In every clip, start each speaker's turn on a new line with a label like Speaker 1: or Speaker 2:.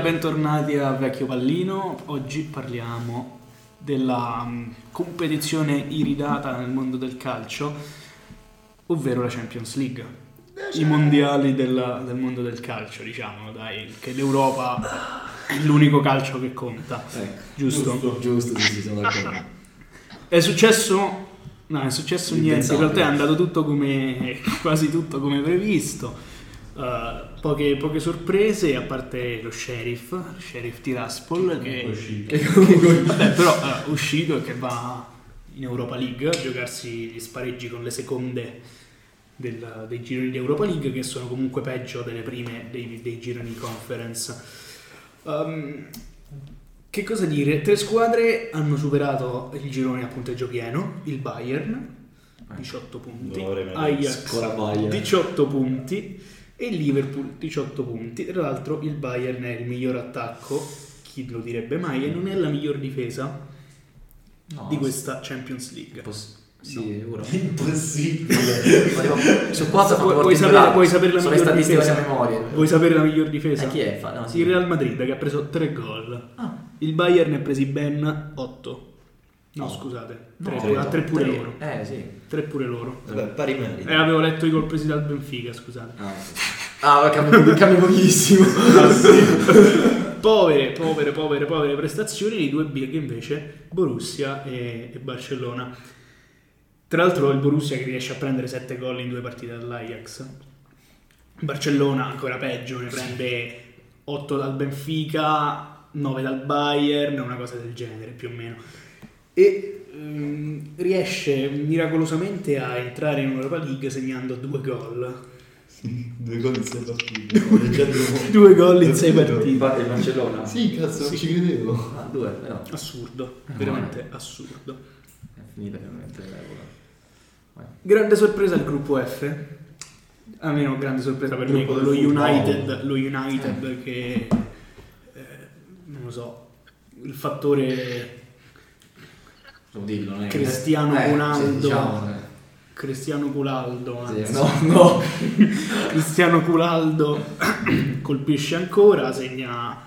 Speaker 1: Bentornati a Vecchio Pallino. Oggi parliamo della um, competizione iridata nel mondo del calcio, ovvero la Champions League. I mondiali della- del mondo del calcio, diciamo, dai, che l'Europa è l'unico calcio che conta,
Speaker 2: Ecco,
Speaker 1: giusto?
Speaker 2: giusto, sì, sì, sono d'accordo.
Speaker 1: È successo... No, è successo niente, in realtà è andato tutto come... quasi tutto come previsto. Uh, poche, poche sorprese, a parte lo sheriff, lo sheriff Tiraspol, che,
Speaker 2: Che comunque...
Speaker 1: Vabbè, però è uscito e che va in Europa League a giocarsi gli spareggi con le seconde del- dei gironi di Europa League, che sono comunque peggio delle prime dei, dei gironi di conference. Um, che cosa dire? Tre squadre hanno superato il girone a punteggio pieno, il Bayern 18 punti,
Speaker 3: Dolore, me-
Speaker 1: Ajax
Speaker 2: Ancora Bayern.
Speaker 1: 18 punti e il Liverpool 18 punti. Tra l'altro il Bayern è il miglior attacco, chi lo direbbe mai, e non è la miglior difesa
Speaker 2: No,
Speaker 1: di questa Champions League.
Speaker 2: poss- Sì, ora.
Speaker 3: Impossibile.
Speaker 2: Su quattro
Speaker 1: Vuoi-
Speaker 2: fatto
Speaker 1: vuoi sapere- vuoi sapere la
Speaker 2: Sono le
Speaker 1: miglior
Speaker 2: statistiche
Speaker 1: difesa?
Speaker 2: a memoria.
Speaker 1: Vuoi sapere la miglior difesa?
Speaker 2: Eh, chi è? Fa- no, sì.
Speaker 1: Il Real Madrid che ha preso 3 gol.
Speaker 2: Ah,
Speaker 1: Il Bayern ne ha presi ben 8. No,
Speaker 2: No.
Speaker 1: scusate,
Speaker 2: no,
Speaker 1: 3
Speaker 3: tre,
Speaker 1: tre pure
Speaker 2: tre.
Speaker 1: loro.
Speaker 2: Eh, sì.
Speaker 1: 3 pure loro.
Speaker 3: Vabbè, pari merito.
Speaker 1: E avevo letto i gol presi dal Benfica, scusate.
Speaker 2: Ah, ah cambia, cambia pochissimo.
Speaker 1: Povere, povere, povere, povere prestazioni di due big invece Borussia e, e Barcellona. Tra l'altro il Borussia che riesce a prendere 7 gol in due partite dall'Ajax. Barcellona ancora peggio, ne prende 8 dal Benfica, 9 dal Bayern, una cosa del genere più o meno. E ehm, riesce miracolosamente a entrare in Europa League segnando due gol.
Speaker 3: Due gol in sei partite.
Speaker 1: Due gol in sei partite.
Speaker 2: Infatti il Barcellona.
Speaker 3: Sì, cazzo, non ci credevo.
Speaker 2: Ah, due, però.
Speaker 1: Assurdo,
Speaker 2: Eh,
Speaker 1: veramente assurdo.
Speaker 2: È finita veramente l'epoca.
Speaker 1: Grande sorpresa il gruppo F. Almeno grande sorpresa per me con lo. United, lo United che eh, non lo so, il fattore
Speaker 2: Non dirlo, non è
Speaker 1: Cristiano
Speaker 2: eh,
Speaker 1: Ronaldo.
Speaker 2: sì, diciamo, eh.
Speaker 1: Cristiano Culaldo,
Speaker 2: Sì,
Speaker 1: anzi.
Speaker 2: no, no.
Speaker 1: Cristiano Culaldo colpisce ancora, segna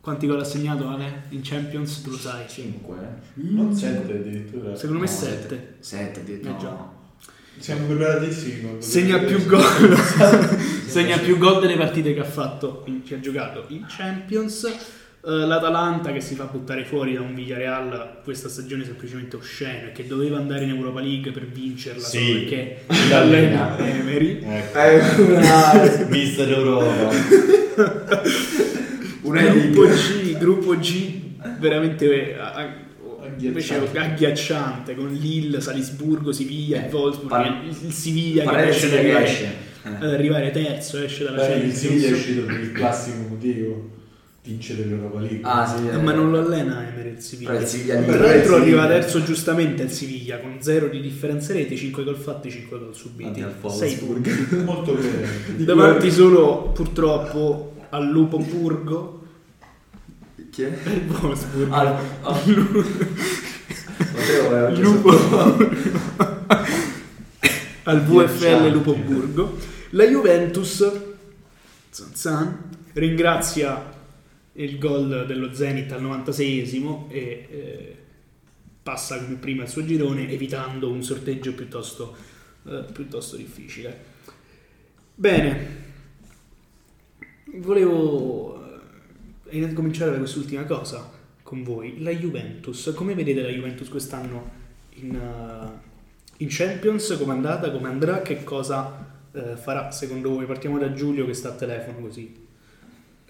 Speaker 1: quanti gol ha segnato Ale in Champions, tu lo sai.
Speaker 2: 5, eh.
Speaker 3: Non sette addirittura.
Speaker 1: Secondo me
Speaker 2: No,
Speaker 1: 7.
Speaker 2: 7 addirittura.
Speaker 1: Eh, già.
Speaker 2: no.
Speaker 3: Siamo preparatissimi.
Speaker 1: Segna più gol segna più gol delle partite che ha fatto che ha giocato in Champions l'Atalanta che si fa buttare fuori da un Villarreal questa stagione semplicemente osceno e che doveva andare in Europa League per vincerla
Speaker 3: Sì.
Speaker 1: solo perché
Speaker 3: L'allena.
Speaker 1: allena Emery
Speaker 3: Ecco.
Speaker 2: Eh, una...
Speaker 3: Mister Europa.
Speaker 2: un
Speaker 1: gruppo. G gruppo G veramente a- invece
Speaker 3: Agghiacciante.
Speaker 1: agghiacciante con Lille, Salisburgo, Siviglia e
Speaker 2: Eh,
Speaker 1: Wolfsburg
Speaker 2: par-
Speaker 1: il, Siviglia che riesce ad arrivare, ad
Speaker 2: Eh.
Speaker 1: arrivare terzo esce dalla
Speaker 3: Beh, il
Speaker 1: Champions
Speaker 3: Siviglia è uscito per il classico motivo. Vincere l'Europa League.
Speaker 2: Ah, sì.
Speaker 1: Eh, ma non lo allena Emery il Siviglia.
Speaker 2: Il Siviglia
Speaker 1: Tra l'altro arriva
Speaker 3: Siviglia-
Speaker 1: terzo giustamente il Siviglia con 0 di differenza reti, 5 gol fatti, 5 gol subiti.
Speaker 2: Davanti al
Speaker 1: 6
Speaker 2: Wolfsburg.
Speaker 1: punti.
Speaker 3: Molto bene.
Speaker 1: Davanti solo purtroppo al Lupo Burgo
Speaker 2: Chi è?
Speaker 1: il Wolfsburg.
Speaker 2: Matteo, eh, oggi
Speaker 1: Lupo. al VFL. Lupo Burgo. La Juventus zan zan, ringrazia il gol dello Zenit al 96esimo e eh, passa come prima il suo girone evitando un sorteggio piuttosto, eh, piuttosto difficile. Bene, volevo eh, cominciare da quest'ultima cosa con voi. La Juventus, come vedete la Juventus quest'anno in, eh, in Champions? Come è andata? Come andrà? Che cosa eh, farà secondo voi? Partiamo da Giulio che sta a telefono così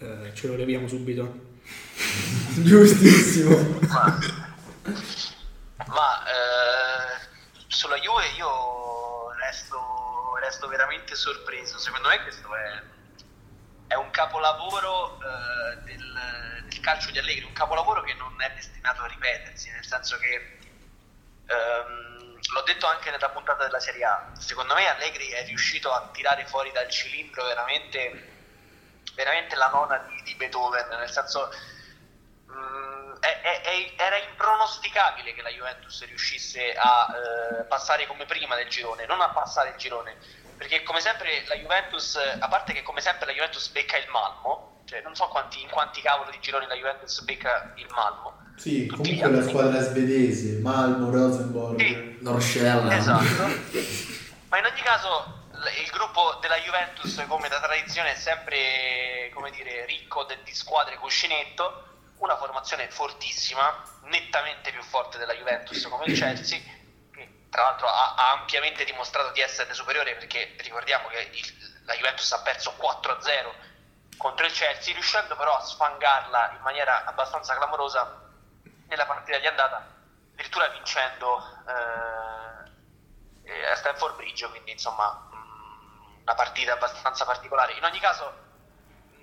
Speaker 1: eh, ce lo leviamo subito.
Speaker 2: Giustissimo.
Speaker 4: Ma, ma, eh, sulla Juve io resto, resto veramente sorpreso. Secondo me questo è, è un capolavoro eh, del, del calcio di Allegri, un capolavoro che non è destinato a ripetersi, nel senso che ehm, l'ho detto anche nella puntata della Serie A. Secondo me Allegri è riuscito a tirare fuori dal cilindro veramente, veramente la nona di, di Beethoven, nel senso mm, è- è- è- era impronosticabile che la Juventus riuscisse a eh, passare come prima del girone, non a passare il girone, perché come sempre la Juventus, a parte che come sempre la Juventus becca il Malmo, Cioè, non so quanti, in quanti cavolo di gironi la Juventus becca il Malmo.
Speaker 3: Sì,
Speaker 4: Tutti
Speaker 3: comunque la squadra svedese, Malmo, Rosenborg.
Speaker 4: Sì.
Speaker 2: Norcella.
Speaker 4: Esatto. Ma in ogni caso il gruppo della Juventus, come da tradizione, è sempre dire, ricco de- di squadre cuscinetto, una formazione fortissima, nettamente più forte della Juventus come il Chelsea, che tra l'altro ha, ha ampiamente dimostrato di essere superiore perché ricordiamo che il- la Juventus ha perso 4-0 contro il Chelsea, riuscendo però a sfangarla in maniera abbastanza clamorosa nella partita di andata, addirittura vincendo eh, eh, a Stanford Bridge, quindi insomma una partita abbastanza particolare. In ogni caso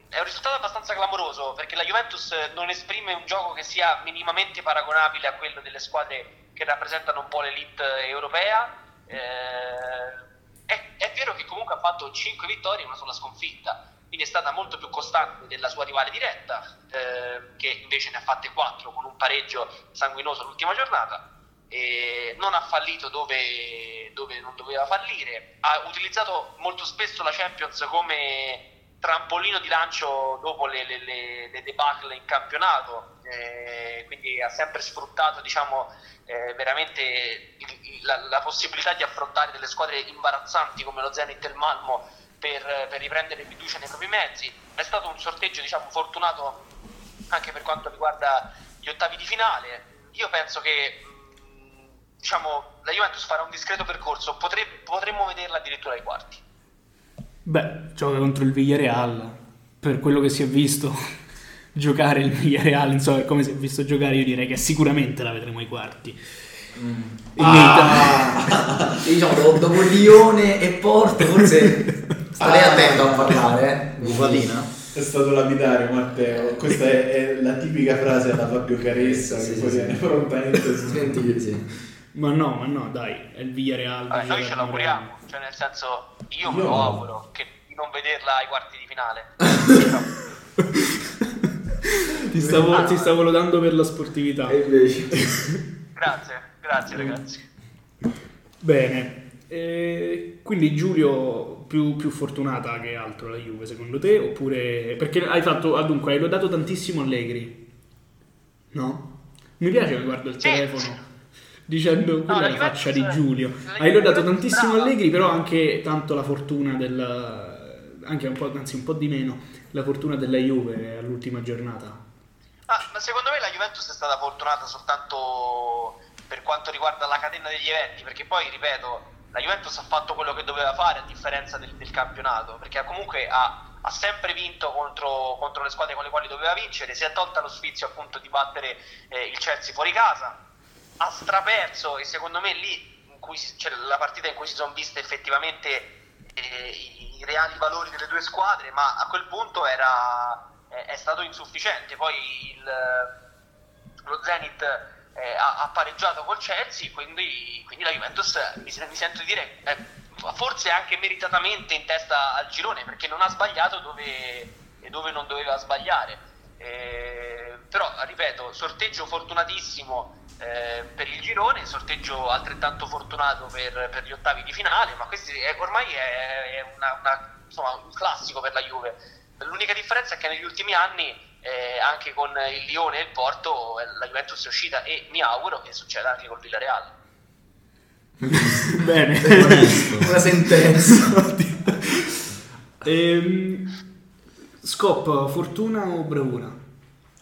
Speaker 4: è un risultato abbastanza clamoroso perché la Juventus non esprime un gioco che sia minimamente paragonabile a quello delle squadre che rappresentano un po' l'elite europea. Eh, è, è vero che comunque ha fatto 5 vittorie e una sola sconfitta, quindi è stata molto più costante della sua rivale diretta, eh, che invece ne ha fatte 4 con un pareggio sanguinoso l'ultima giornata. E non ha fallito dove, dove non doveva fallire, ha utilizzato molto spesso la Champions come trampolino di lancio dopo le, le, le, le debacle in campionato, eh, quindi ha sempre sfruttato diciamo, eh, veramente il- la, la possibilità di affrontare delle squadre imbarazzanti come lo Zenit e il Malmo per, per riprendere fiducia nei propri mezzi. È stato un sorteggio diciamo, fortunato anche per quanto riguarda gli ottavi di finale. Io penso che diciamo, la Juventus farà un discreto percorso, potre- potremmo vederla addirittura ai quarti.
Speaker 1: Beh, gioca contro il Villarreal. Per quello che si è visto giocare il Villarreal, insomma, per come si è visto giocare, io direi che sicuramente la vedremo ai quarti.
Speaker 2: Mm. Ah. diciamo, dopo, Lione e Porto, forse starei
Speaker 3: Ah.
Speaker 2: attento a parlare, eh. Bufalina.
Speaker 3: È stato lapidario Matteo, questa è, è la tipica frase alla Fabio Caressa
Speaker 2: Sì,
Speaker 3: che
Speaker 2: sì,
Speaker 3: poi
Speaker 2: sì.
Speaker 3: viene prontamente
Speaker 2: sì.
Speaker 1: Ma no, ma no, dai, è il Villarreal.
Speaker 4: Vabbè, noi ce l'auguriamo, cioè nel senso io me
Speaker 3: Io
Speaker 4: lo
Speaker 3: no.
Speaker 4: auguro che di non vederla ai quarti di finale.
Speaker 1: Ti stavo, ti stavo lodando per la sportività.
Speaker 2: E invece...
Speaker 4: grazie, grazie ragazzi.
Speaker 1: Bene, eh, quindi Giulio più, più fortunata che altro la Juve secondo te? Oppure perché hai fatto, ah, dunque hai lodato tantissimo Allegri? No? Mi piace che guardo il
Speaker 4: Sì,
Speaker 1: telefono
Speaker 4: sì.
Speaker 1: Dicendo quella
Speaker 4: la
Speaker 1: è la faccia di Giulio. Hai lodato tantissimo
Speaker 4: brava.
Speaker 1: Allegri, però anche tanto la fortuna del anche un po', anzi un po' di meno la fortuna della Juve all'ultima giornata.
Speaker 4: Ah, ma secondo me la Juventus è stata fortunata soltanto per quanto riguarda la catena degli eventi, perché poi, ripeto, la Juventus ha fatto quello che doveva fare a differenza del, del campionato, perché comunque ha, ha sempre vinto contro, contro le squadre con le quali doveva vincere, si è tolta lo sfizio appunto di battere eh, il Chelsea fuori casa, ha straperso e secondo me lì si- cioè, la partita in cui si sono viste effettivamente eh, i, i reali valori delle due squadre, ma a quel punto era, è, è stato insufficiente. Poi il, lo Zenit eh, ha, ha pareggiato col Chelsea, quindi, quindi la Juventus eh, mi, mi sento di dire eh, forse anche meritatamente in testa al girone perché non ha sbagliato dove, dove non doveva sbagliare. Eh, però ripeto, sorteggio fortunatissimo eh, per il girone, sorteggio altrettanto fortunato per, per gli ottavi di finale, ma questo è, ormai è, è una- una- insomma, un classico per la Juve. L'unica differenza è che negli ultimi anni, eh, anche con il Lione e il Porto, eh, la Juventus è uscita e mi auguro che succeda anche col Villarreal.
Speaker 1: Bene.
Speaker 2: Una sentenza.
Speaker 1: Ehm, Scop, fortuna o bravura?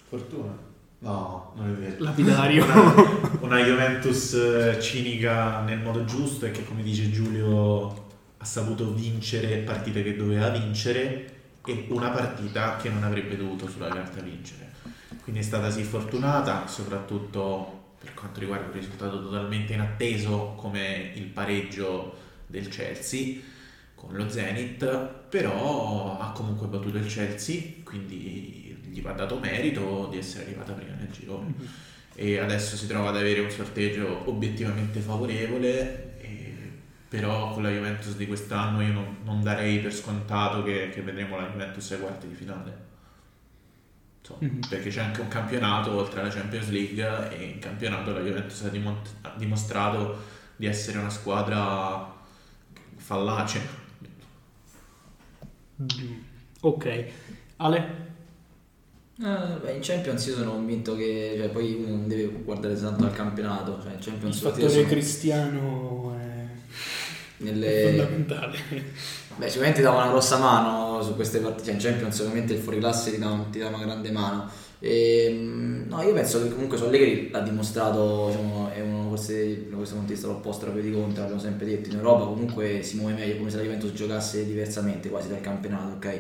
Speaker 3: Fortuna? No, non è vero.
Speaker 1: Lapidario.
Speaker 3: Una, una Juventus eh, cinica nel modo giusto e che come dice Giulio ha saputo vincere partite che doveva vincere e una partita che non avrebbe dovuto sulla carta vincere. Quindi è stata sì fortunata, soprattutto per quanto riguarda un risultato totalmente inatteso come il pareggio del Chelsea con lo Zenit, però ha comunque battuto il Chelsea, quindi gli va dato merito di essere arrivata prima nel girone. E adesso si trova ad avere un sorteggio obiettivamente favorevole, e- però con la Juventus di quest'anno io non, non darei per scontato che, che vedremo la Juventus ai quarti di finale. Insomma,
Speaker 1: Mhm.
Speaker 3: Perché c'è anche un campionato oltre alla Champions League e in campionato la Juventus ha, dimon- ha dimostrato di essere una squadra fallace.
Speaker 1: Ok. Ale?
Speaker 2: Eh, beh, in Champions io sono convinto che cioè, poi uno non deve guardare tanto al campionato, cioè in
Speaker 1: Il
Speaker 2: Champions
Speaker 1: fattore
Speaker 2: sono
Speaker 1: cristiano è, è
Speaker 2: nelle...
Speaker 1: fondamentale.
Speaker 2: Beh, sicuramente dà una grossa mano su queste partite, cioè in Champions ovviamente il fuoriclasse ti dà, ti dà una grande mano. E, no, io penso che comunque su Allegri l'ha dimostrato, diciamo, è uno forse da questo punto di vista l'opposto alla di contro, l'abbiamo sempre detto, in Europa comunque si muove meglio, come se la Juventus giocasse diversamente quasi dal campionato, ok?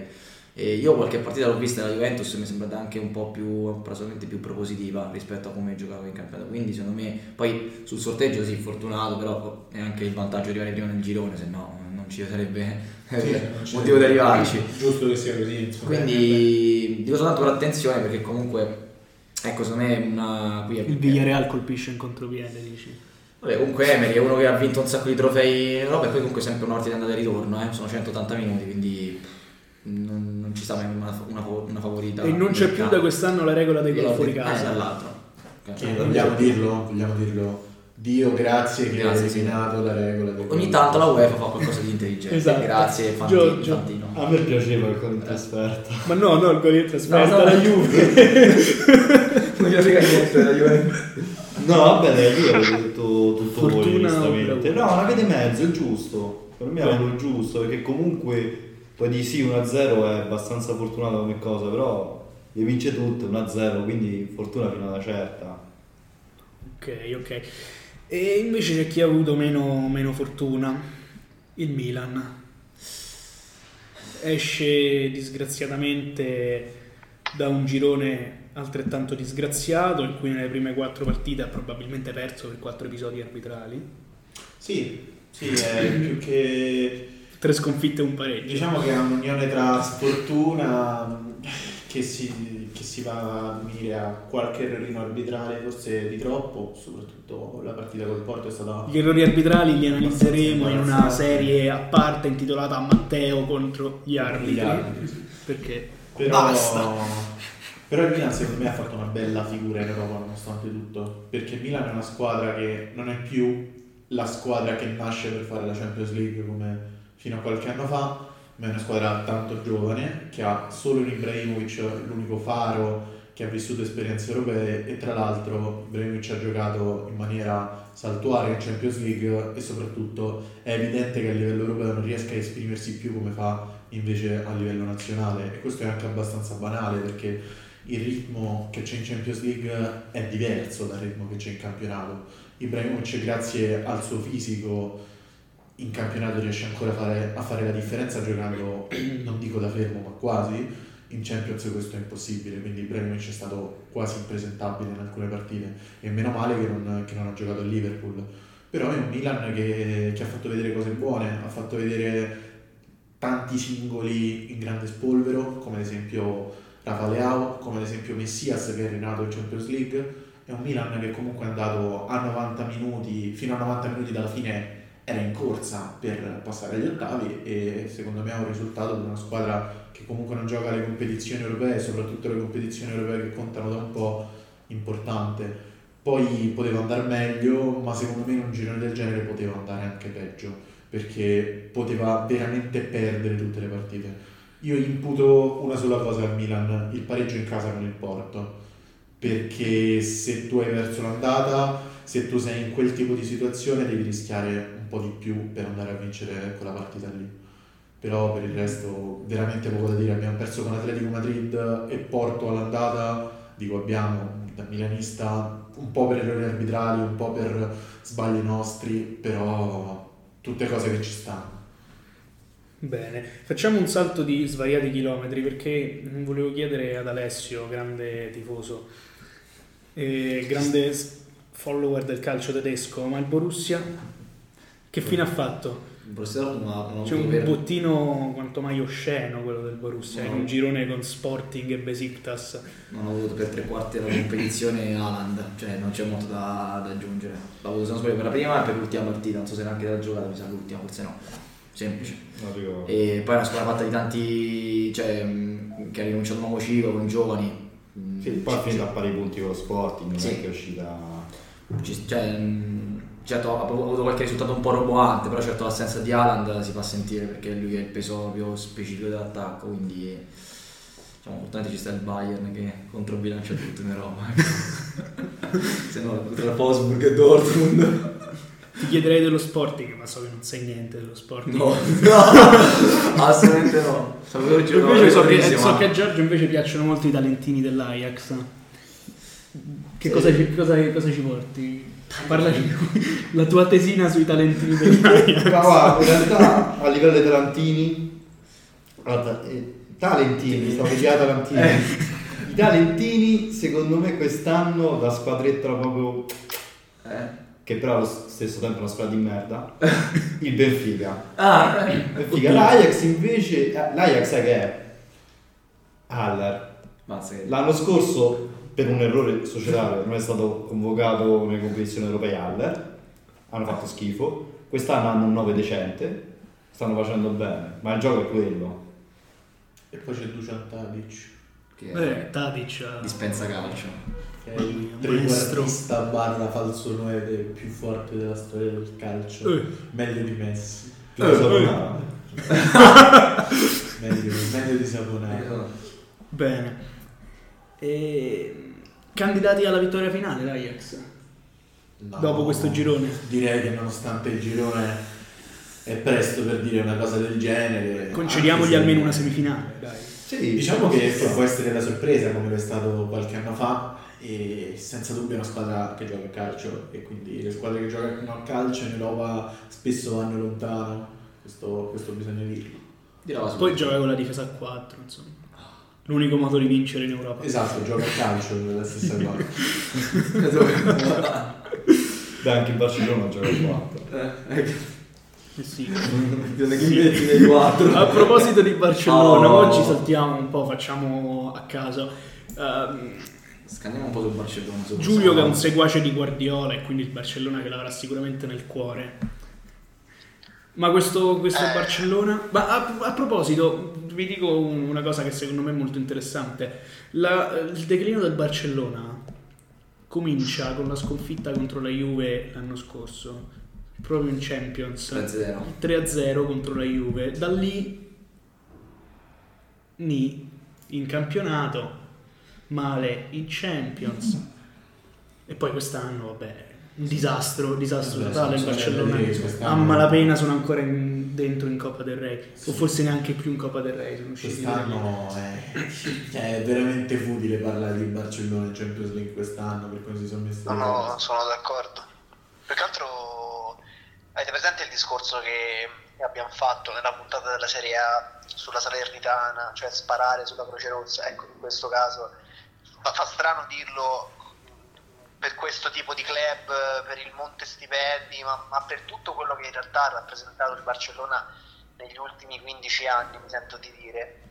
Speaker 2: E io qualche partita l'ho vista dalla Juventus e mi è sembrata anche un po' più, più propositiva rispetto a come giocava in campionato, quindi secondo me, poi sul sorteggio sì, fortunato, però è anche il vantaggio di arrivare prima nel girone, se no non ci sarebbe
Speaker 3: Sì,
Speaker 2: motivo di arrivarci.
Speaker 3: Giusto che sia così.
Speaker 2: Quindi dico soltanto per attenzione perché comunque, ecco, secondo me una... Qui è,
Speaker 1: Il Villarreal colpisce in contropiede, dici.
Speaker 2: Vabbè, comunque Emery è uno che ha vinto un sacco di trofei in Europa e poi comunque sempre un'orti di andata e ritorno, eh? sono 180 minuti, quindi non ci sta mai una, una, una favorita.
Speaker 1: E non c'è più da quest'anno la regola dei gol fuori
Speaker 2: eh,
Speaker 1: casa.
Speaker 2: dall'altro.
Speaker 3: Che vogliamo dirlo? Vogliamo dirlo? Dio, grazie che
Speaker 2: Grazie,
Speaker 3: hai
Speaker 2: sì.
Speaker 3: eliminato la regola. del
Speaker 2: Ogni tanto la UEFA fa qualcosa di intelligente.
Speaker 1: Esatto.
Speaker 2: Grazie, Fantino.
Speaker 1: Giorgio.
Speaker 2: Fantino.
Speaker 5: A me piaceva il gol in trasferta.
Speaker 1: Ma no, no, il gol trasferta
Speaker 2: No, no,
Speaker 1: la. Juve.
Speaker 2: Non gli frega niente della Juventus.
Speaker 5: No, vabbè, dai, io avevo detto tutto voi,
Speaker 1: Fortuna
Speaker 5: onestamente.
Speaker 1: o
Speaker 5: No, una via di mezzo, è giusto. Per me è quello giusto, perché comunque poi di sì 1-0 è abbastanza fortunato come cosa, però le vince tutte 1-0, quindi fortuna fino a una certa.
Speaker 1: Ok, ok. E invece c'è chi ha avuto meno, meno fortuna, il Milan. Esce disgraziatamente da un girone altrettanto disgraziato, in cui nelle prime quattro partite ha probabilmente perso per quattro episodi arbitrali.
Speaker 3: Sì, sì, è più che...
Speaker 1: Tre sconfitte e un pareggio.
Speaker 3: Diciamo che è un'unione tra sfortuna che si, che si va a unire a qualche errorino arbitrale, forse di troppo, soprattutto la partita col Porto è stata...
Speaker 1: Gli errori arbitrali li analizzeremo in una serie a parte intitolata Matteo contro gli arbitri.
Speaker 3: Gli arbitri.
Speaker 1: Perché
Speaker 3: Però,
Speaker 2: Basta.
Speaker 3: però il Milan secondo me ha fatto una bella figura in Europa nonostante tutto, perché il Milan è una squadra che non è più la squadra che nasce per fare la Champions League come fino a qualche anno fa, ma è una squadra tanto giovane che ha solo un Ibrahimovic, l'unico faro che ha vissuto esperienze europee e tra l'altro Ibrahimovic ha giocato in maniera saltuaria in Champions League e soprattutto è evidente che a livello europeo non riesca a esprimersi più come fa invece a livello nazionale e questo è anche abbastanza banale perché il ritmo che c'è in Champions League è diverso dal ritmo che c'è in campionato. Ibrahimovic grazie al suo fisico in campionato riesce ancora a fare, a fare la differenza giocando, non dico da fermo ma quasi, in Champions questo è impossibile, quindi Ibrahimovic è stato quasi impresentabile in alcune partite e meno male che non, che non ha giocato a Liverpool. Però è un Milan che, che ha fatto vedere cose buone, ha fatto vedere tanti singoli in grande spolvero, come ad esempio Rafa Leao, come ad esempio Messias che è rinato in Champions League. È un Milan che comunque è andato a 90 minuti, fino a 90 minuti dalla fine era in corsa per passare agli ottavi e secondo me è un risultato di una squadra che comunque non gioca le competizioni europee, soprattutto le competizioni europee che contano da un po' importante. Poi poteva andare meglio, ma secondo me in un girone del genere poteva andare anche peggio, perché poteva veramente perdere tutte le partite. Io imputo una sola cosa al Milan, il pareggio in casa con il Porto, perché se tu hai perso l'andata, se tu sei in quel tipo di situazione devi rischiare po' di più per andare a vincere quella partita lì. Però per il resto veramente poco da dire, abbiamo perso con Atletico Madrid e Porto all'andata, dico abbiamo da milanista un po' per errori arbitrali, un po' per sbagli nostri, però tutte cose che ci stanno.
Speaker 1: Bene, facciamo un salto di svariati chilometri perché volevo chiedere ad Alessio, grande tifoso, e grande s- follower del calcio tedesco, ma il Borussia che fine ha fatto?
Speaker 2: Il Borussia Dortmund
Speaker 1: C'è un
Speaker 2: per-
Speaker 1: bottino quanto mai osceno quello del Borussia, in
Speaker 2: No.
Speaker 1: un girone con Sporting e Besiktas.
Speaker 2: non ho avuto per tre quarti della competizione Haaland, cioè non c'è molto da, da aggiungere. L'ho avuto se non sbaglio per la prima e per l'ultima partita, non so se era anche della giocata, mi sa l'ultima, forse no. Semplice.
Speaker 5: Ricordo.
Speaker 2: E poi è una squadra fatta di tanti, cioè, che ha rinunciato a un nuovo ciclo con giovani.
Speaker 5: Sì, poi ha finito a pari punti con lo Sporting, non
Speaker 2: Sì.
Speaker 5: è che è uscita...
Speaker 2: ci- cioè, certo ha avuto qualche risultato un po' roboante, però certo l'assenza di Haaland si fa sentire perché lui è il peso proprio specifico dell'attacco, quindi Diciamo, fortunatamente ci sta il Bayern che controbilancia tutto in Europa. Se no, tra Wolfsburg e Dortmund.
Speaker 1: Ti chiederei dello Sporting, ma so che non sai niente dello Sporting.
Speaker 2: No, no, assolutamente no. Sapevo che
Speaker 1: Invece so, che, so che a Giorgio invece piacciono molto i talentini dell'Ajax. Che cosa, ci, cosa- cosa ci porti? Parlaci la tua tesina sui talentini dell'Ajax.
Speaker 5: Ma guarda, in realtà a livello dei talentini, guarda, eh, talentini, stavo dicendo talentini. I talentini, secondo me, quest'anno la squadretta proprio
Speaker 2: Eh.
Speaker 5: che però allo stesso tempo è una squadra di merda. Il Benfica.
Speaker 2: Ah,
Speaker 5: Benfica. L'Ajax invece, eh, l'Ajax sai che è? Haller. L'anno scorso, per un errore societario, non è stato convocato nelle competizioni europee Haller. Hanno fatto schifo. Quest'anno hanno un 9 decente. Stanno facendo bene. Ma il gioco è quello.
Speaker 3: E poi c'è Dusan Tadic,
Speaker 2: Che
Speaker 1: Eh, Tadic. eh,
Speaker 2: dispensa calcio.
Speaker 3: che è il trequartista barra falso 9 più forte della storia del calcio.
Speaker 1: Eh.
Speaker 3: Meglio di Messi.
Speaker 5: Più di Savonara.
Speaker 3: Meglio, meglio di Saponara.
Speaker 1: Bene. E... Candidati alla vittoria finale l'Ajax.
Speaker 3: No.
Speaker 1: Dopo questo girone.
Speaker 3: Direi che nonostante il girone è presto per dire una cosa del genere.
Speaker 1: Concediamogli almeno una semifinale, dai.
Speaker 5: Sì,
Speaker 3: Diciamo che,
Speaker 5: sì.
Speaker 3: che può essere la sorpresa come lo è stato qualche anno fa e senza dubbio è una squadra che gioca a calcio e quindi le squadre che giocano a calcio in Europa spesso vanno lontano, questo, questo bisogna dirlo.
Speaker 1: Poi gioca con la difesa a 4, insomma. L'unico modo di vincere in Europa.
Speaker 3: Esatto, gioca a calcio è la stessa cosa.
Speaker 5: Beh, anche il Barcellona gioca a 4.
Speaker 1: Eh sì.
Speaker 2: Mi metti nei quattro.
Speaker 1: A proposito di Barcellona,
Speaker 2: Oh.
Speaker 1: oggi saltiamo un po', facciamo a caso. Ehm,
Speaker 2: Scanniamo un po' sul Barcellona.
Speaker 1: Giulio che è un seguace di Guardiola e quindi il Barcellona che l'avrà sicuramente nel cuore. Ma questo, questo
Speaker 4: Eh.
Speaker 1: Barcellona... Ma a, a proposito, vi dico un- una cosa che secondo me è molto interessante. La- il declino del Barcellona comincia con la sconfitta contro la Juve l'anno scorso, proprio in Champions.
Speaker 2: 3-0.
Speaker 1: 3-0 contro la Juve. Da lì, ni, in campionato, male in Champions. E poi quest'anno, vabbè, disastro, disastro
Speaker 3: Vabbè,
Speaker 1: totale. Il Barcellona a malapena sono ancora in- dentro in Coppa del Re. O forse neanche più in Coppa del Re. Sono usciti.
Speaker 3: Quest'anno è, cioè, è veramente futile parlare di Barcellona in Champions League quest'anno per come si sono messi
Speaker 4: No, no, sono d'accordo. Più che altro avete presente il discorso che abbiamo fatto nella puntata della Serie A sulla Salernitana, cioè sparare sulla Croce Rossa? Ecco, in questo caso fa strano dirlo per questo tipo di club, per il monte stipendi, ma, ma per tutto quello che in realtà ha rappresentato il Barcellona negli ultimi 15 anni, mi sento di dire.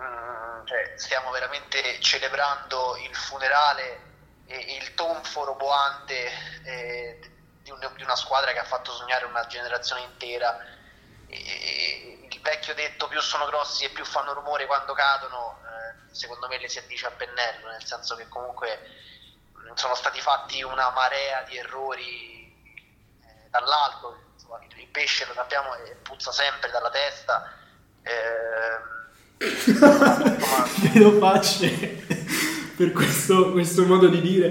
Speaker 4: Mm, cioè, stiamo veramente celebrando il funerale e, il tonfo roboante eh, di, un- di una squadra che ha fatto sognare una generazione intera. E- il vecchio detto più sono grossi e più fanno rumore quando cadono, eh, secondo me le si addice a pennello, nel senso che comunque sono stati fatti una marea di errori eh, dall'alto, insomma, il, il pesce lo sappiamo e puzza sempre dalla testa. ehm, insomma,
Speaker 1: Vedo facce per questo, questo modo di dire.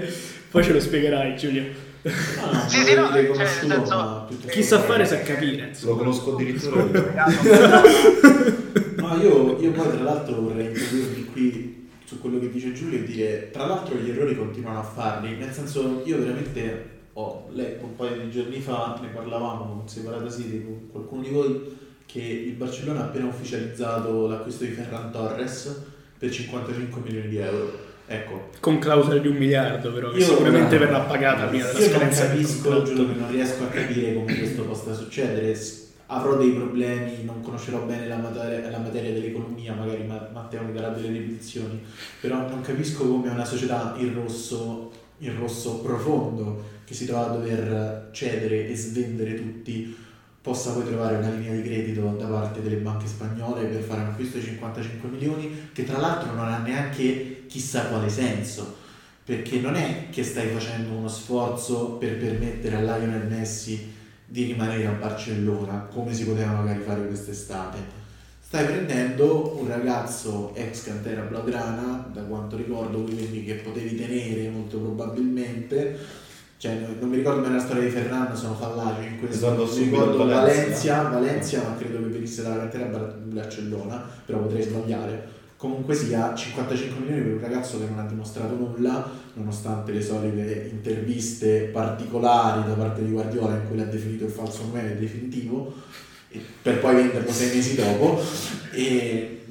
Speaker 1: Poi ce lo spiegherai, Giulio.
Speaker 3: No,
Speaker 4: Sì, sì, no, cioè, senso-
Speaker 1: Chi sa fare sa capire.
Speaker 5: Lo conosco addirittura io.
Speaker 3: No, io, io poi tra l'altro vorrei introdurmi qui su quello che dice Giulio e dire, tra l'altro gli errori continuano a farli, nel senso io veramente ho letto un paio di giorni fa, ne parlavamo con Separata City con qualcuno di voi, che il Barcellona ha appena ufficializzato l'acquisto di Ferran Torres per 55 milioni di euro. Ecco,
Speaker 1: Con clausola di un miliardo, però, che
Speaker 3: Io-
Speaker 1: sicuramente verrà pagata prima della
Speaker 3: io non
Speaker 1: scadenza
Speaker 3: capisco, giuro che non riesco a capire come questo possa succedere. Avrò dei problemi, non conoscerò bene la materia, la materia dell'economia, magari Ma- Matteo mi darà delle ripetizioni, però non capisco come una società in rosso, in rosso profondo, che si trova a dover cedere e svendere tutti, possa poi trovare una linea di credito da parte delle banche spagnole per fare un acquisto di 55 milioni, che tra l'altro non ha neanche chissà quale senso perché non è che stai facendo uno sforzo per permettere a Lionel Messi di rimanere a Barcellona come si poteva magari fare quest'estate Stai prendendo un ragazzo ex cantera blaugrana, da quanto ricordo, quindi che potevi tenere molto probabilmente. Cioè, non mi ricordo bene la storia di Ferran, sono fallaci in questo.
Speaker 5: Esatto,
Speaker 3: Mi ricordo
Speaker 5: Valencia.
Speaker 3: Valencia, Valencia, ma credo che venisse dalla cantera Bar- Barcellona, però potrei sbagliare. Comunque sia 55 milioni per un ragazzo che non ha dimostrato nulla, nonostante le solite interviste particolari da parte di Guardiola in cui l'ha definito il falso 9 definitivo, per poi venderlo sei mesi dopo. E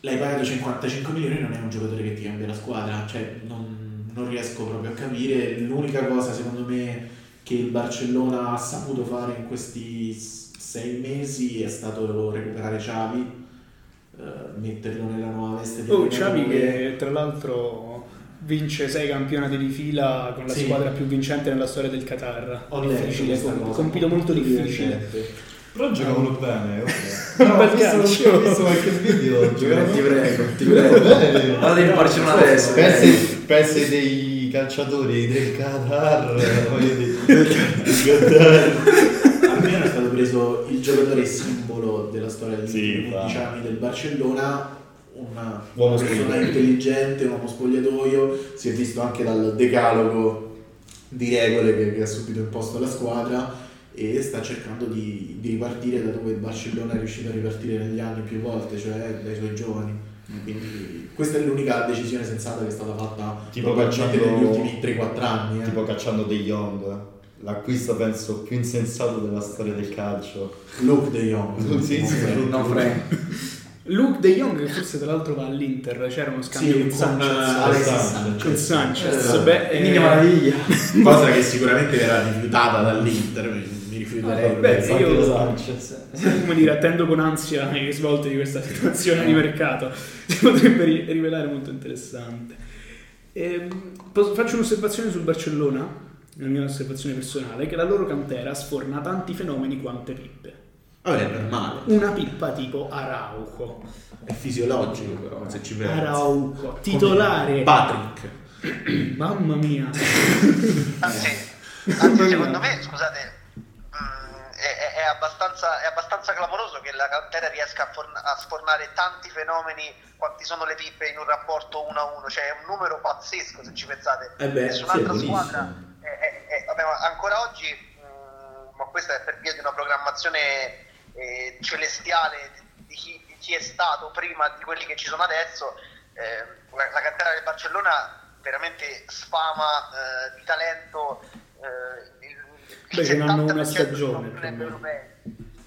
Speaker 3: l'hai pagato 55 milioni non è un giocatore che ti cambia la squadra, cioè non, non riesco proprio a capire. L'unica cosa secondo me che il Barcellona ha saputo fare in questi sei mesi è stato recuperare Xavi, eh, metterlo nella nuova veste di
Speaker 1: Oh, Xavi che tra l'altro vince sei campionati di fila con la
Speaker 3: Sì.
Speaker 1: squadra più vincente nella storia del Qatar.
Speaker 3: Ho letto
Speaker 1: difficile,
Speaker 3: questa
Speaker 1: com-
Speaker 3: cosa,
Speaker 1: compito molto difficile.
Speaker 5: Però giocavano bene, ok.
Speaker 1: Un
Speaker 5: No,
Speaker 1: bel
Speaker 5: ho visto,
Speaker 1: calcio.
Speaker 5: ho visto qualche video, giocavano
Speaker 2: Ti prego, ti prego.
Speaker 5: bene.
Speaker 2: Guardate il Barcellona adesso.
Speaker 5: Pensi, pensi dei calciatori del Qatar, voglio dire, del Qatar.
Speaker 3: Preso il giocatore simbolo della storia degli
Speaker 5: Sì,
Speaker 3: ultimi 11
Speaker 5: va.
Speaker 3: anni del Barcellona, una
Speaker 5: Uomo
Speaker 3: persona
Speaker 5: spogliatoio.
Speaker 3: intelligente, un uomo spogliatoio, si è visto anche dal decalogo di regole che, che ha subito imposto alla squadra e sta cercando di, di ripartire da dove il Barcellona è riuscito a ripartire negli anni più volte, cioè dai suoi giovani. Quindi questa è l'unica decisione sensata che è stata fatta
Speaker 5: Tipo cacciando-
Speaker 3: negli ultimi 3-4 anni. eh.
Speaker 5: Tipo cacciando De Jong, l'acquisto penso più insensato della storia del calcio.
Speaker 3: Luke De Jong.
Speaker 5: Sì, sì, Luke.
Speaker 2: No, Frank.
Speaker 1: Luke De Jong che forse tra l'altro va all'Inter, c'era uno scambio
Speaker 3: Sì,
Speaker 1: con
Speaker 3: con
Speaker 1: Sanchez.
Speaker 3: eh,
Speaker 5: Sanchez.
Speaker 3: Sanchez.
Speaker 1: Con Sanchez.
Speaker 3: Eh,
Speaker 1: Beh, eh,
Speaker 2: Miglia maraviglia.
Speaker 6: Cosa che sicuramente verrà rifiutata dall'Inter, mi, rifiuterei.
Speaker 1: Ah, beh,
Speaker 5: Anche
Speaker 1: io-
Speaker 5: Sanchez.
Speaker 1: come dire, attendo con ansia i risvolti di questa situazione di mercato. Si potrebbe ri- rivelare molto interessante. Ehm, posso- faccio un'osservazione sul Barcellona, la mia osservazione personale, che la loro cantera sforna tanti fenomeni quante pippe.
Speaker 6: Vabbè, è normale.
Speaker 1: Una pippa tipo Araujo.
Speaker 6: È fisiologico però, se ci pensi.
Speaker 1: Araujo, titolare.
Speaker 6: Patrick.
Speaker 1: Mamma mia.
Speaker 4: Anzi, anzi secondo me, scusate, mm, è, è- abbastanza, è abbastanza clamoroso che la cantera riesca a, forn- a sfornare tanti fenomeni quanti sono le pippe in un rapporto 1 a 1, cioè è un numero pazzesco se ci pensate.
Speaker 3: Eh beh,
Speaker 4: Nessun'altra
Speaker 5: sì,
Speaker 4: squadra, è- vabbè, ma ancora oggi, mm, ma questa è per via di una programmazione eh, celestiale di chi, di chi è stato prima di quelli che ci sono adesso, eh, la, la cantera del Barcellona veramente sfama eh, di talento eh,
Speaker 1: Beh, che hanno una
Speaker 4: 70%
Speaker 1: stagione.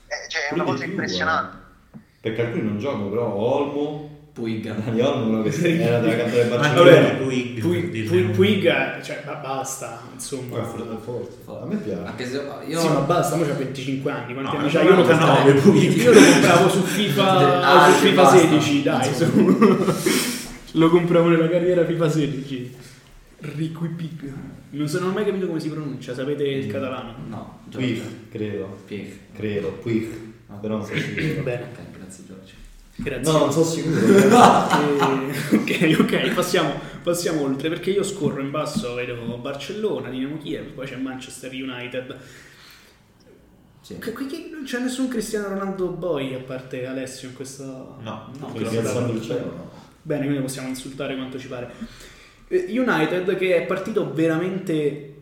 Speaker 4: Eh, cioè, è una cosa impressionante.
Speaker 5: eh. Perché alcuni non giocano, però Olmo,
Speaker 2: Puig.
Speaker 5: Olmo, uno che era della
Speaker 6: Ma
Speaker 5: Barcellona.
Speaker 6: Puig,
Speaker 1: Puig, Puig. Puig, cioè, ma basta, insomma.
Speaker 5: Guarda, forse- forse. A me piace.
Speaker 2: Anche se io
Speaker 1: Sì, ma basta, ora c'ha 25 anni, quanti
Speaker 6: No,
Speaker 1: anni c'ha? Io lo,
Speaker 6: 99
Speaker 1: compravo,
Speaker 6: Puig.
Speaker 1: io lo compravo su FIFA,
Speaker 2: Ah,
Speaker 1: su FIFA
Speaker 2: basta.
Speaker 1: 16, dai, su. lo compravo nella carriera FIFA 16. Riquipig. Non, so, non ho mai capito come si pronuncia, sapete il
Speaker 5: Mm.
Speaker 1: catalano?
Speaker 2: No,
Speaker 5: Puig, credo.
Speaker 2: Puig.
Speaker 5: Credo, Puig. Però non so
Speaker 1: Va bene,
Speaker 2: Ok, grazie Giorgio.
Speaker 1: Grazie.
Speaker 5: No, non so sicuro.
Speaker 1: Eh, ok, ok, passiamo, passiamo oltre perché io scorro in basso, vedo Barcellona, Dinamo Kiev, poi c'è Manchester United.
Speaker 2: Sì.
Speaker 1: Che- non c'è nessun Cristiano Ronaldo boy a parte Alessio in questa...
Speaker 6: No, no,
Speaker 5: cielo, no.
Speaker 1: Bene, quindi possiamo insultare quanto ci pare. Eh, United che è partito veramente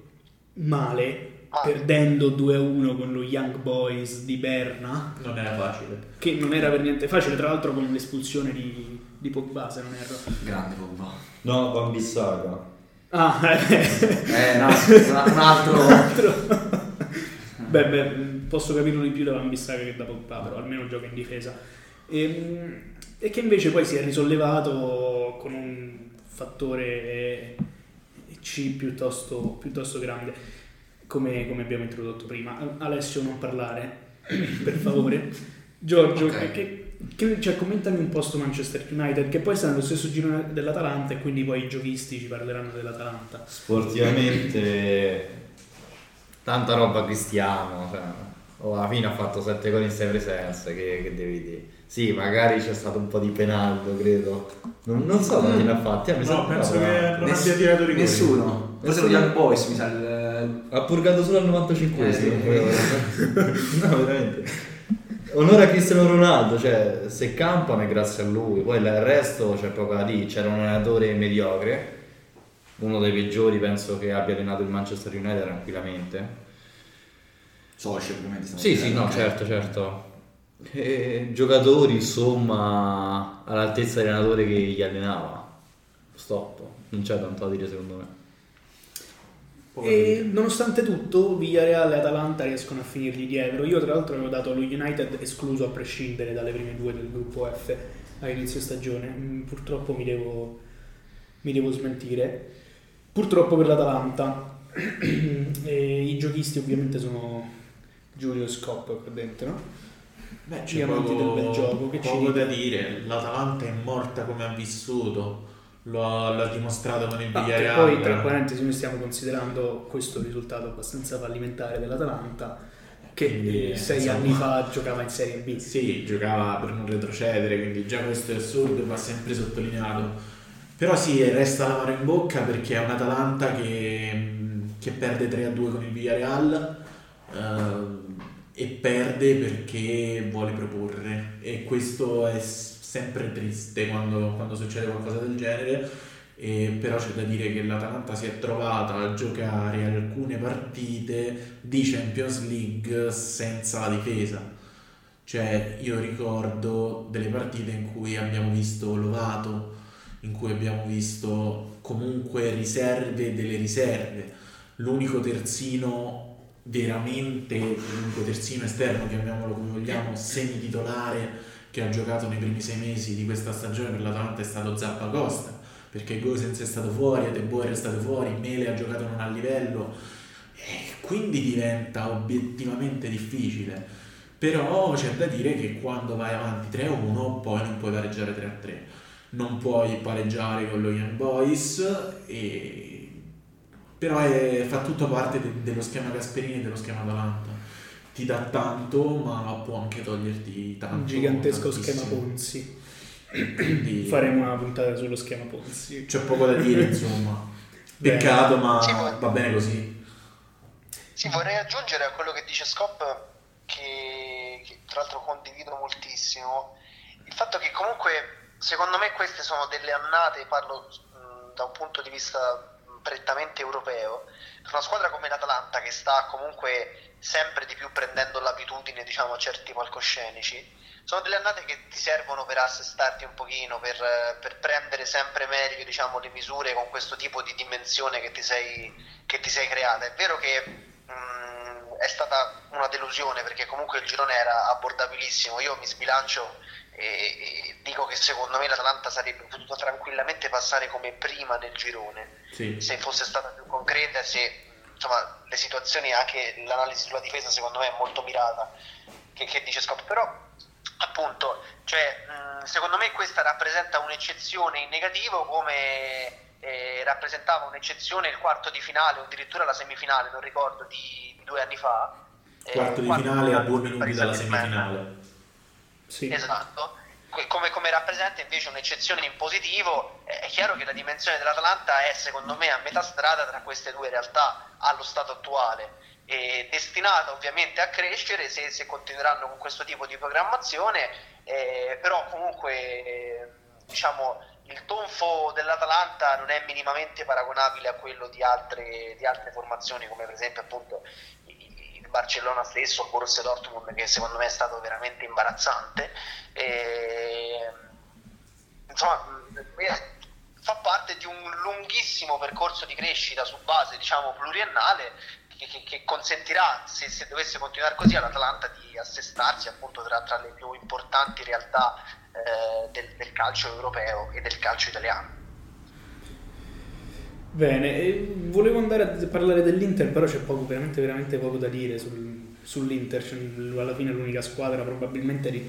Speaker 1: male, perdendo 2-1 con lo Young Boys di Berna,
Speaker 6: Non era facile.
Speaker 1: che non era per niente facile, tra l'altro con l'espulsione di, di Pogba, se non erro.
Speaker 2: Grande Pogba.
Speaker 5: No, Van Bissaka.
Speaker 1: Ah, eh,
Speaker 2: Eh, no, un un altro...
Speaker 1: beh, beh, posso capirlo di più da Van Bissaka che da Pogba, però almeno gioca in difesa. Ehm, E, che invece poi si è risollevato con un fattore C piuttosto, piuttosto grande, come, come abbiamo introdotto prima. Alessio, non parlare, per favore. Giorgio,
Speaker 2: Ok.
Speaker 1: che, che- cioè, commentami un posto Manchester United, che poi sta nello stesso giro dell'Atalanta e quindi poi i giochisti ci parleranno dell'Atalanta.
Speaker 7: Sportivamente tanta roba cristiano, cioè, oh, alla fine ha fatto 7 gol in 6 presenze, che, che devi dire? Sì, magari c'è stato un po' di penaldo, credo. Non, non so quanti ne ha fatti. eh,
Speaker 6: No, penso che non abbia tirato rigore.
Speaker 2: Nessuno. Forse lo Young Boys mi sa il...
Speaker 7: Ha purgato solo al 95
Speaker 2: Eh, sì.
Speaker 7: no, veramente.
Speaker 8: onore a Cristiano Ronaldo, cioè se campano è grazie a lui, poi il resto c'è poco da dire, c'era un allenatore mediocre, uno dei peggiori penso che abbia allenato il Manchester United tranquillamente.
Speaker 2: Soci ovviamente.
Speaker 8: Sì, sì, no, certo, certo. E giocatori, insomma, all'altezza dell'allenatore che gli allenava. Stop, non c'è tanto da dire secondo me.
Speaker 1: E nonostante tutto, Villarreal e Atalanta riescono a finirgli dietro. Io, tra l'altro, avevo dato lo United escluso a prescindere dalle prime due del gruppo F a inizio stagione. Mm, Purtroppo mi devo, mi devo smentire. Purtroppo per l'Atalanta. I giochisti, ovviamente, sono Giulio e Scop qua dentro.
Speaker 3: Beh,
Speaker 1: Gli amanti del bel gioco, che ci
Speaker 3: poco da dire. L'Atalanta è morta come ha vissuto. Lo ha, l'ha dimostrato con il
Speaker 1: Ah,
Speaker 3: Villarreal.
Speaker 1: poi, tra parentesi, noi stiamo considerando questo risultato abbastanza fallimentare dell'Atalanta, che
Speaker 3: Quindi,
Speaker 1: eh, sei
Speaker 3: insomma.
Speaker 1: anni fa giocava in Serie B.
Speaker 3: Sì, giocava per non retrocedere, quindi già questo è assurdo e va sempre sottolineato. Però sì, resta l'amaro in bocca perché è un Atalanta che, che perde 3-2 con il Villarreal ehm, e perde perché vuole proporre e questo è sempre triste quando, quando succede qualcosa del genere. E però c'è da dire che l'Atalanta si è trovata a giocare alcune partite di Champions League senza la difesa. Cioè, io ricordo delle partite in cui abbiamo visto Lovato, in cui abbiamo visto comunque riserve delle riserve. L'unico terzino veramente, l'unico terzino esterno, chiamiamolo come vogliamo, semi-titolare che ha giocato nei primi sei mesi di questa stagione per l'Atalanta è stato Zappa Costa, perché Gosens è stato fuori, Adeboer è stato fuori, Mele ha giocato non a livello, e quindi diventa obiettivamente difficile. Però c'è da dire che quando vai avanti 3-1 poi non puoi pareggiare 3-3, non puoi pareggiare con lo Young Boys, e... però è- fa tutto parte de- dello schema Gasperini e dello schema Atalanta. Ti dà tanto ma può anche toglierti tanto.
Speaker 1: Un gigantesco
Speaker 3: tantissimo.
Speaker 1: schema Ponzi.
Speaker 3: Quindi
Speaker 1: Faremo una puntata sullo schema Ponzi.
Speaker 3: c'è poco da dire insomma. Peccato ma
Speaker 4: ma-
Speaker 3: va bene così.
Speaker 4: Sì, vorrei aggiungere a quello che dice Scop, che, che tra l'altro condivido moltissimo, il fatto che comunque secondo me queste sono delle annate, parlo mh, da un punto di vista prettamente europeo, per una squadra come l'Atalanta che sta comunque sempre di più prendendo l'abitudine diciamo, a certi palcoscenici, sono delle annate che ti servono per assestarti un pochino, per, per prendere sempre meglio diciamo, le misure con questo tipo di dimensione che ti sei, che ti sei creata. È vero che mh, è stata una delusione perché comunque il girone era abbordabilissimo, io mi sbilancio e, e dico che secondo me l'Atalanta sarebbe potuta tranquillamente passare come prima nel girone
Speaker 3: Sì.
Speaker 4: se fosse stata più concreta, se insomma le situazioni, anche l'analisi sulla difesa secondo me è molto mirata, che, che dice Scott, però appunto, cioè, mh, secondo me questa rappresenta un'eccezione in negativo come eh, rappresentava un'eccezione il quarto di finale o addirittura la semifinale, non ricordo, di, di due anni fa. eh,
Speaker 3: Quarto di
Speaker 4: quarto
Speaker 3: finale a due minuti dalla semifinale.
Speaker 1: Sì.
Speaker 4: Esatto, come, come rappresenta invece un'eccezione in positivo, è chiaro che la dimensione dell'Atalanta è secondo me a metà strada tra queste due realtà allo stato attuale, e destinata ovviamente a crescere se, se continueranno con questo tipo di programmazione, eh, però comunque eh, diciamo il tonfo dell'Atalanta non è minimamente paragonabile a quello di altre, di altre formazioni come per esempio appunto il Barcellona stesso, il Borussia Dortmund che secondo me è stato veramente imbarazzante. E, insomma mh, eh, fa parte di un lunghissimo percorso di crescita su base diciamo pluriennale che, che- che consentirà se, se dovesse continuare così all'Atalanta di assestarsi appunto tra, tra le più importanti realtà eh, del, del calcio europeo e del calcio italiano
Speaker 1: Bene, e volevo andare a parlare dell'Inter, però c'è poco, veramente, veramente poco da dire sul- sull'Inter. Cioè, alla fine è l'unica squadra probabilmente di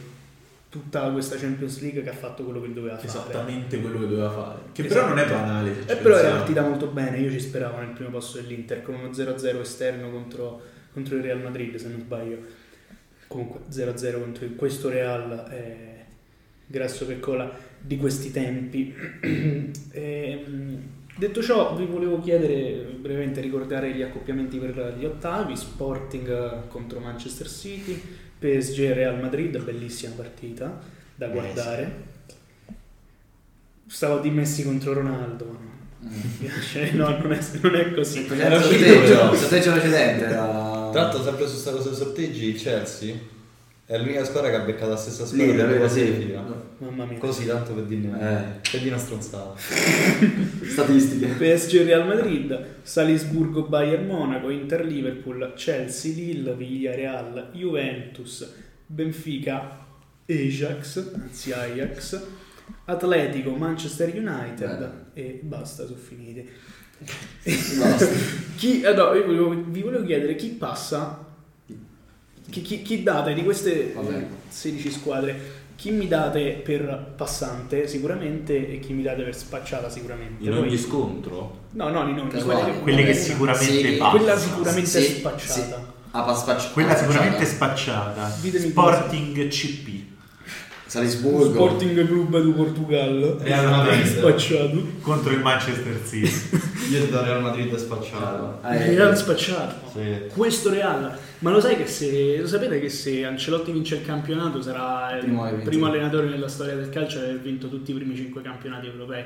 Speaker 1: tutta questa Champions League che ha fatto quello che doveva fare.
Speaker 3: Esattamente quello che doveva fare. Che
Speaker 1: Esatto.
Speaker 3: però non è banale.
Speaker 1: E però
Speaker 3: pensiamo.
Speaker 1: partita molto bene, io ci speravo nel primo posto dell'Inter con uno 0-0 esterno contro, contro il Real Madrid, se non sbaglio. Comunque 0-0 contro questo Real è grasso che cola di questi tempi. Ehm, detto ciò, vi volevo chiedere brevemente ricordare gli accoppiamenti per gli ottavi, Sporting contro Manchester City, PSG e Real Madrid, bellissima partita da guardare. Stavo di Messi contro Ronaldo, ma no. Mi piace, no, non è, non è così.
Speaker 2: Il sorteggio, il sorteggio precedente era...
Speaker 8: Tra l'altro, sempre su questa cosa dei sorteggi, il Chelsea è l'unica squadra che ha beccato la stessa squadra
Speaker 2: Leader,
Speaker 8: per la
Speaker 2: sì.
Speaker 1: Mamma mia.
Speaker 8: Così, tanto per dirne
Speaker 2: Eh.
Speaker 8: per dire una stronzata.
Speaker 2: Statistiche.
Speaker 1: PSG Real Madrid, Salisburgo Bayern Monaco, Inter Liverpool, Chelsea Lille, Villarreal, Juventus, Benfica, Ajax, anzi Ajax, Atletico, Manchester United e basta, sono finiti.
Speaker 2: Basta.
Speaker 1: Chi, eh, no, io volevo- vi volevo chiedere chi passa, chi, chi- chi date di queste
Speaker 2: Vabbè.
Speaker 1: 16 squadre, chi mi date per passante sicuramente e chi mi date per spacciata sicuramente.
Speaker 9: In
Speaker 1: Poi-
Speaker 9: ogni scontro?
Speaker 1: No, no, in ogni
Speaker 2: Casuale.
Speaker 1: quelle,
Speaker 3: Quelle che sicuramente
Speaker 2: Sì,
Speaker 3: passano.
Speaker 1: Quella sicuramente
Speaker 2: Sì,
Speaker 1: spacciata.
Speaker 2: sì. Ah, pa- spacci-
Speaker 3: Quella
Speaker 2: ah,
Speaker 3: sicuramente
Speaker 2: spacciata.
Speaker 3: Sporting CP.
Speaker 2: Salisburgo.
Speaker 1: Sporting Club di Portogallo.
Speaker 5: Real Madrid.
Speaker 1: Spacciato.
Speaker 3: contro il Manchester City.
Speaker 5: Io ti do Real Madrid spacciato.
Speaker 2: Eh,
Speaker 1: Real spacciato.
Speaker 5: Sì.
Speaker 1: Questo Real. Ma lo sai che se. Lo sapete che se Ancelotti vince il campionato sarà il
Speaker 2: Primo
Speaker 1: primo, allenatore nella storia del calcio ad aver vinto tutti i primi 5 campionati europei.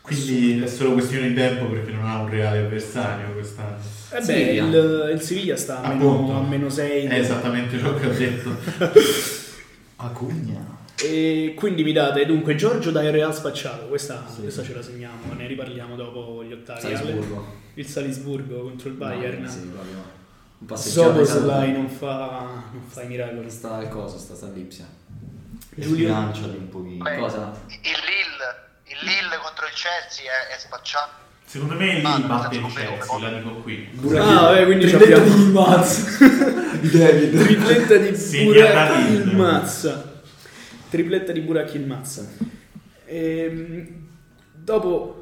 Speaker 3: Quindi è solo questione di tempo perché non ha un reale avversario quest'anno.
Speaker 1: Eh beh,
Speaker 2: Siviglia.
Speaker 1: il, il Siviglia sta a
Speaker 3: Appunto.
Speaker 1: meno, a meno 6.
Speaker 3: È esattamente ciò che ho detto. Acugna.
Speaker 1: E quindi mi date dunque Giorgio dai Real spacciato. Questa, questa ce la segniamo, ne riparliamo dopo gli ottavi.
Speaker 2: Salisburgo.
Speaker 1: Il Salisburgo contro il Bayern.
Speaker 2: No, sì, proprio. Un passeggio
Speaker 1: Soboslai non fa, non fa i miracoli.
Speaker 2: Sta al coso, sta, sta a Lipsia.
Speaker 1: Giulio?
Speaker 5: Sbilanciati un pochino.
Speaker 4: Beh,
Speaker 2: Cosa?
Speaker 4: Il Lille, il Lille contro il Chelsea è, è spacciato.
Speaker 3: Secondo me lì
Speaker 4: Ah,
Speaker 3: batte il
Speaker 4: senza
Speaker 3: Chelsea, la dico qui.
Speaker 1: Ah, beh, quindi ci
Speaker 2: Tripletta
Speaker 1: abbiamo
Speaker 2: di Maz. di David.
Speaker 1: tripletta di
Speaker 3: David.
Speaker 1: il Mazza. Tripletta di Burak il Mazza. Ehm, dopo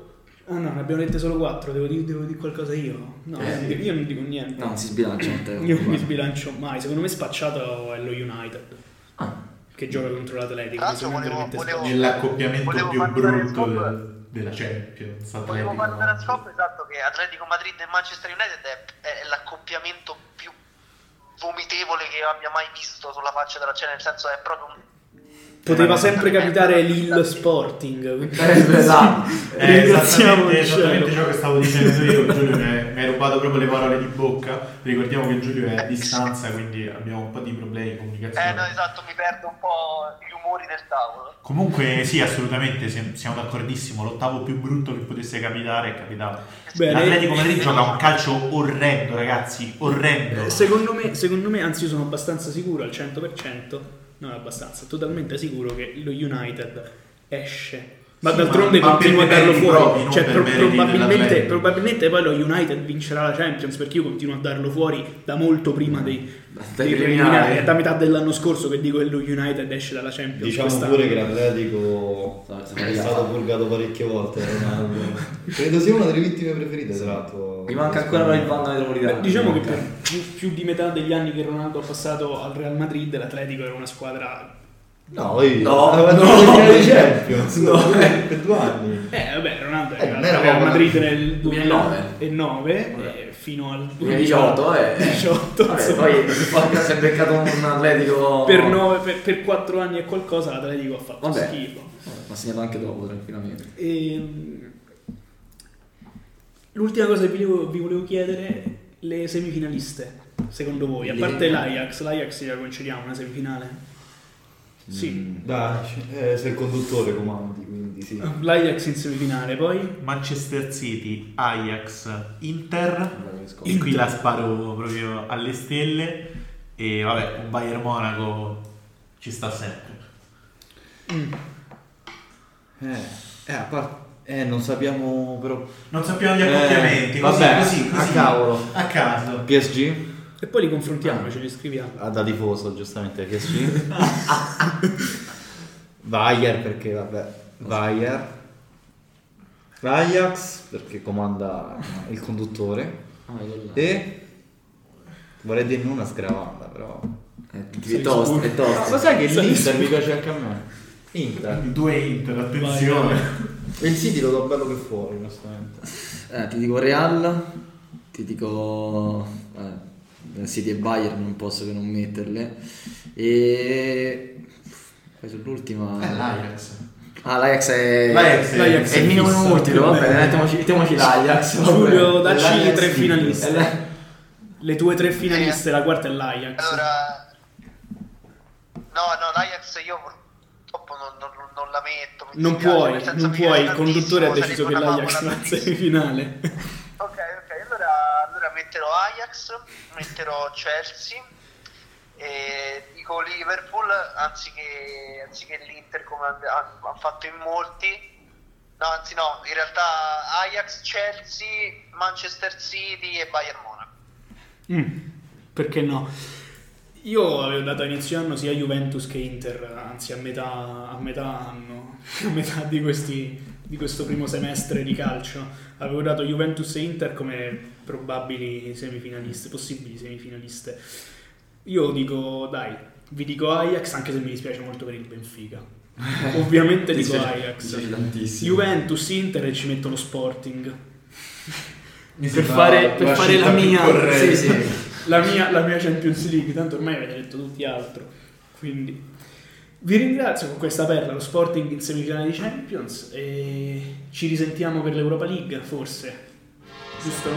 Speaker 1: Ah no, ne abbiamo dette solo quattro, devo dire, devo dire qualcosa io? No,
Speaker 2: Eh,
Speaker 1: io non dico niente.
Speaker 2: No, si sbilancia.
Speaker 1: Io non mi sbilancio mai, secondo me spacciato è lo United.
Speaker 2: Ah.
Speaker 1: Che gioca contro l'Atletico. Sembra
Speaker 4: volevo-.
Speaker 3: Nell'accoppiamento
Speaker 4: Volevo
Speaker 3: più brutto del- della Champions.
Speaker 4: Volevo fare una scoop esatto che Atletico Madrid e Manchester United è, è l'accoppiamento più vomitevole che io abbia mai visto sulla faccia della scena, nel senso è proprio un...
Speaker 1: Poteva sempre capitare Lille Sporting.
Speaker 2: Eh, esatto.
Speaker 3: È
Speaker 1: Ringraziamo
Speaker 3: esattamente, esattamente ciò che stavo dicendo io. Giulio mi hai, mi hai rubato proprio le parole di bocca. Ricordiamo che Giulio è a distanza, quindi abbiamo un po' di problemi di comunicazione.
Speaker 4: Eh no, esatto, mi perdo un po' gli umori del tavolo.
Speaker 3: Comunque, sì, assolutamente siamo d'accordissimo. L'ottavo più brutto che potesse capitare è capitato.
Speaker 1: Bene.
Speaker 3: L'Atletico Madrid gioca un calcio orrendo, ragazzi. Orrendo.
Speaker 1: Eh, Secondo me, secondo me, anzi io sono abbastanza sicuro al 100%, non abbastanza, totalmente sicuro che lo United esce. Ma
Speaker 3: Sì,
Speaker 1: d'altronde
Speaker 3: ma- ma
Speaker 1: continua
Speaker 3: per
Speaker 1: a darlo fuori.
Speaker 3: propri,
Speaker 1: cioè, pro- probabilmente, probabilmente poi lo United vincerà la Champions perché io continuo a darlo fuori da molto prima dei,
Speaker 2: Dai
Speaker 1: dei
Speaker 2: preliminari.
Speaker 1: È da metà dell'anno scorso che dico che lo United esce dalla Champions.
Speaker 5: Diciamo
Speaker 1: quest'anno.
Speaker 5: pure che l'Atletico è stato purgato parecchie volte Ronaldo. Credo sia una delle vittime preferite, l'altro.
Speaker 2: Mi manca ancora il Vanno
Speaker 1: Beh,
Speaker 2: metropolitano.
Speaker 1: diciamo che per più, più di metà degli anni che Ronaldo ha passato al Real Madrid, l'Atletico era una squadra
Speaker 5: No, io
Speaker 2: No, no, no,
Speaker 5: le Champions
Speaker 2: no.
Speaker 5: per due anni.
Speaker 1: Eh, vabbè, Ronaldo
Speaker 5: Eh,
Speaker 1: era
Speaker 5: era proprio-
Speaker 1: Madrid nel
Speaker 2: 2009.
Speaker 1: 2009 e fino al
Speaker 2: 2018, eh.
Speaker 1: 2018,
Speaker 2: Vabbè, poi si è beccato un Atletico.
Speaker 1: per, nove- per, per 4 anni e qualcosa l'Atletico ha fatto
Speaker 2: Vabbè.
Speaker 1: schifo.
Speaker 2: Ma ha segnato anche dopo, tranquillamente.
Speaker 1: E, l'ultima cosa che vi volevo, vi volevo chiedere, le semifinaliste, secondo voi, a
Speaker 2: Le-
Speaker 1: parte l'Ajax, l'Ajax la concediamo una semifinale? Sì.
Speaker 2: Mm.
Speaker 5: Dai, eh, sei il conduttore comandi, quindi sì.
Speaker 1: L'Ajax in semifinale, poi
Speaker 3: Manchester City, Ajax, Inter. E qui la sparo proprio alle stelle. E vabbè, un Bayern Monaco ci sta sempre.
Speaker 8: Eh, eh, a parte... Eh, non sappiamo però...
Speaker 3: Non sappiamo gli accoppiamenti.
Speaker 8: Eh,
Speaker 3: così,
Speaker 8: vabbè,
Speaker 3: così, così.
Speaker 8: a cavolo.
Speaker 3: A caso.
Speaker 8: PSG?
Speaker 1: E poi li confrontiamo, ce li scriviamo.
Speaker 8: Ah, da tifoso, giustamente, PSG. Bayer perché, vabbè, Bayer. Ajax perché comanda il conduttore.
Speaker 2: Ah.
Speaker 8: E... Vorrei dire non una sgravanda, però...
Speaker 2: Eh, È tosto, è
Speaker 8: No,
Speaker 2: tosto.
Speaker 8: ma sai che l'Inter mi piace anche a me? Inter.
Speaker 3: Due Inter, attenzione.
Speaker 8: E il City lo do bello che fuori, onestamente.
Speaker 2: Eh, ti dico Real, ti dico... Eh, City e Bayern non posso che non metterle. E poi sull'ultima...
Speaker 10: Eh, l'Ajax.
Speaker 2: Ah, l'Ajax è,
Speaker 3: L'Ajax è-
Speaker 1: l'Ajax
Speaker 2: è il minimo
Speaker 1: più
Speaker 2: vabbè,
Speaker 1: bello.
Speaker 2: mettiamoci, l'Ajax.
Speaker 1: Giulio, dacci
Speaker 10: l'Ajax
Speaker 1: tre finaliste.
Speaker 2: È la-
Speaker 1: Le tue tre finaliste, la quarta è l'Ajax.
Speaker 4: Allora, no, no, l'Ajax io purtroppo non, non- non la metto.
Speaker 1: non puoi, non puoi, il conduttore ha deciso che l'Ajax va in semifinale.
Speaker 4: Ok, metterò Ajax, metterò Chelsea e dico Liverpool anziché, anziché l'Inter come hanno han fatto in molti. No, anzi no, in realtà Ajax, Chelsea, Manchester City e Bayern Monaco.
Speaker 1: Mm, perché no? Io avevo dato a inizio anno sia Juventus che Inter, anzi a metà, a metà anno, a metà di, questi, di questo primo semestre di calcio. Avevo dato Juventus e Inter come probabili semifinaliste, possibili semifinaliste. Io dico, dai, vi dico Ajax anche se mi dispiace molto per il Benfica. Ovviamente dico
Speaker 2: dispiace-
Speaker 1: Ajax.
Speaker 2: dispiace.
Speaker 1: Juventus, Inter e ci metto lo Sporting.
Speaker 5: Mi
Speaker 1: Per fare, per
Speaker 5: la
Speaker 1: fare la mia.
Speaker 2: Sì, sì.
Speaker 1: la mia, la mia Champions League, tanto ormai avete detto tutti altro. Quindi vi ringrazio con questa perla, lo Sporting in semifinale di Champions e ci risentiamo per l'Europa League, forse. Giusto?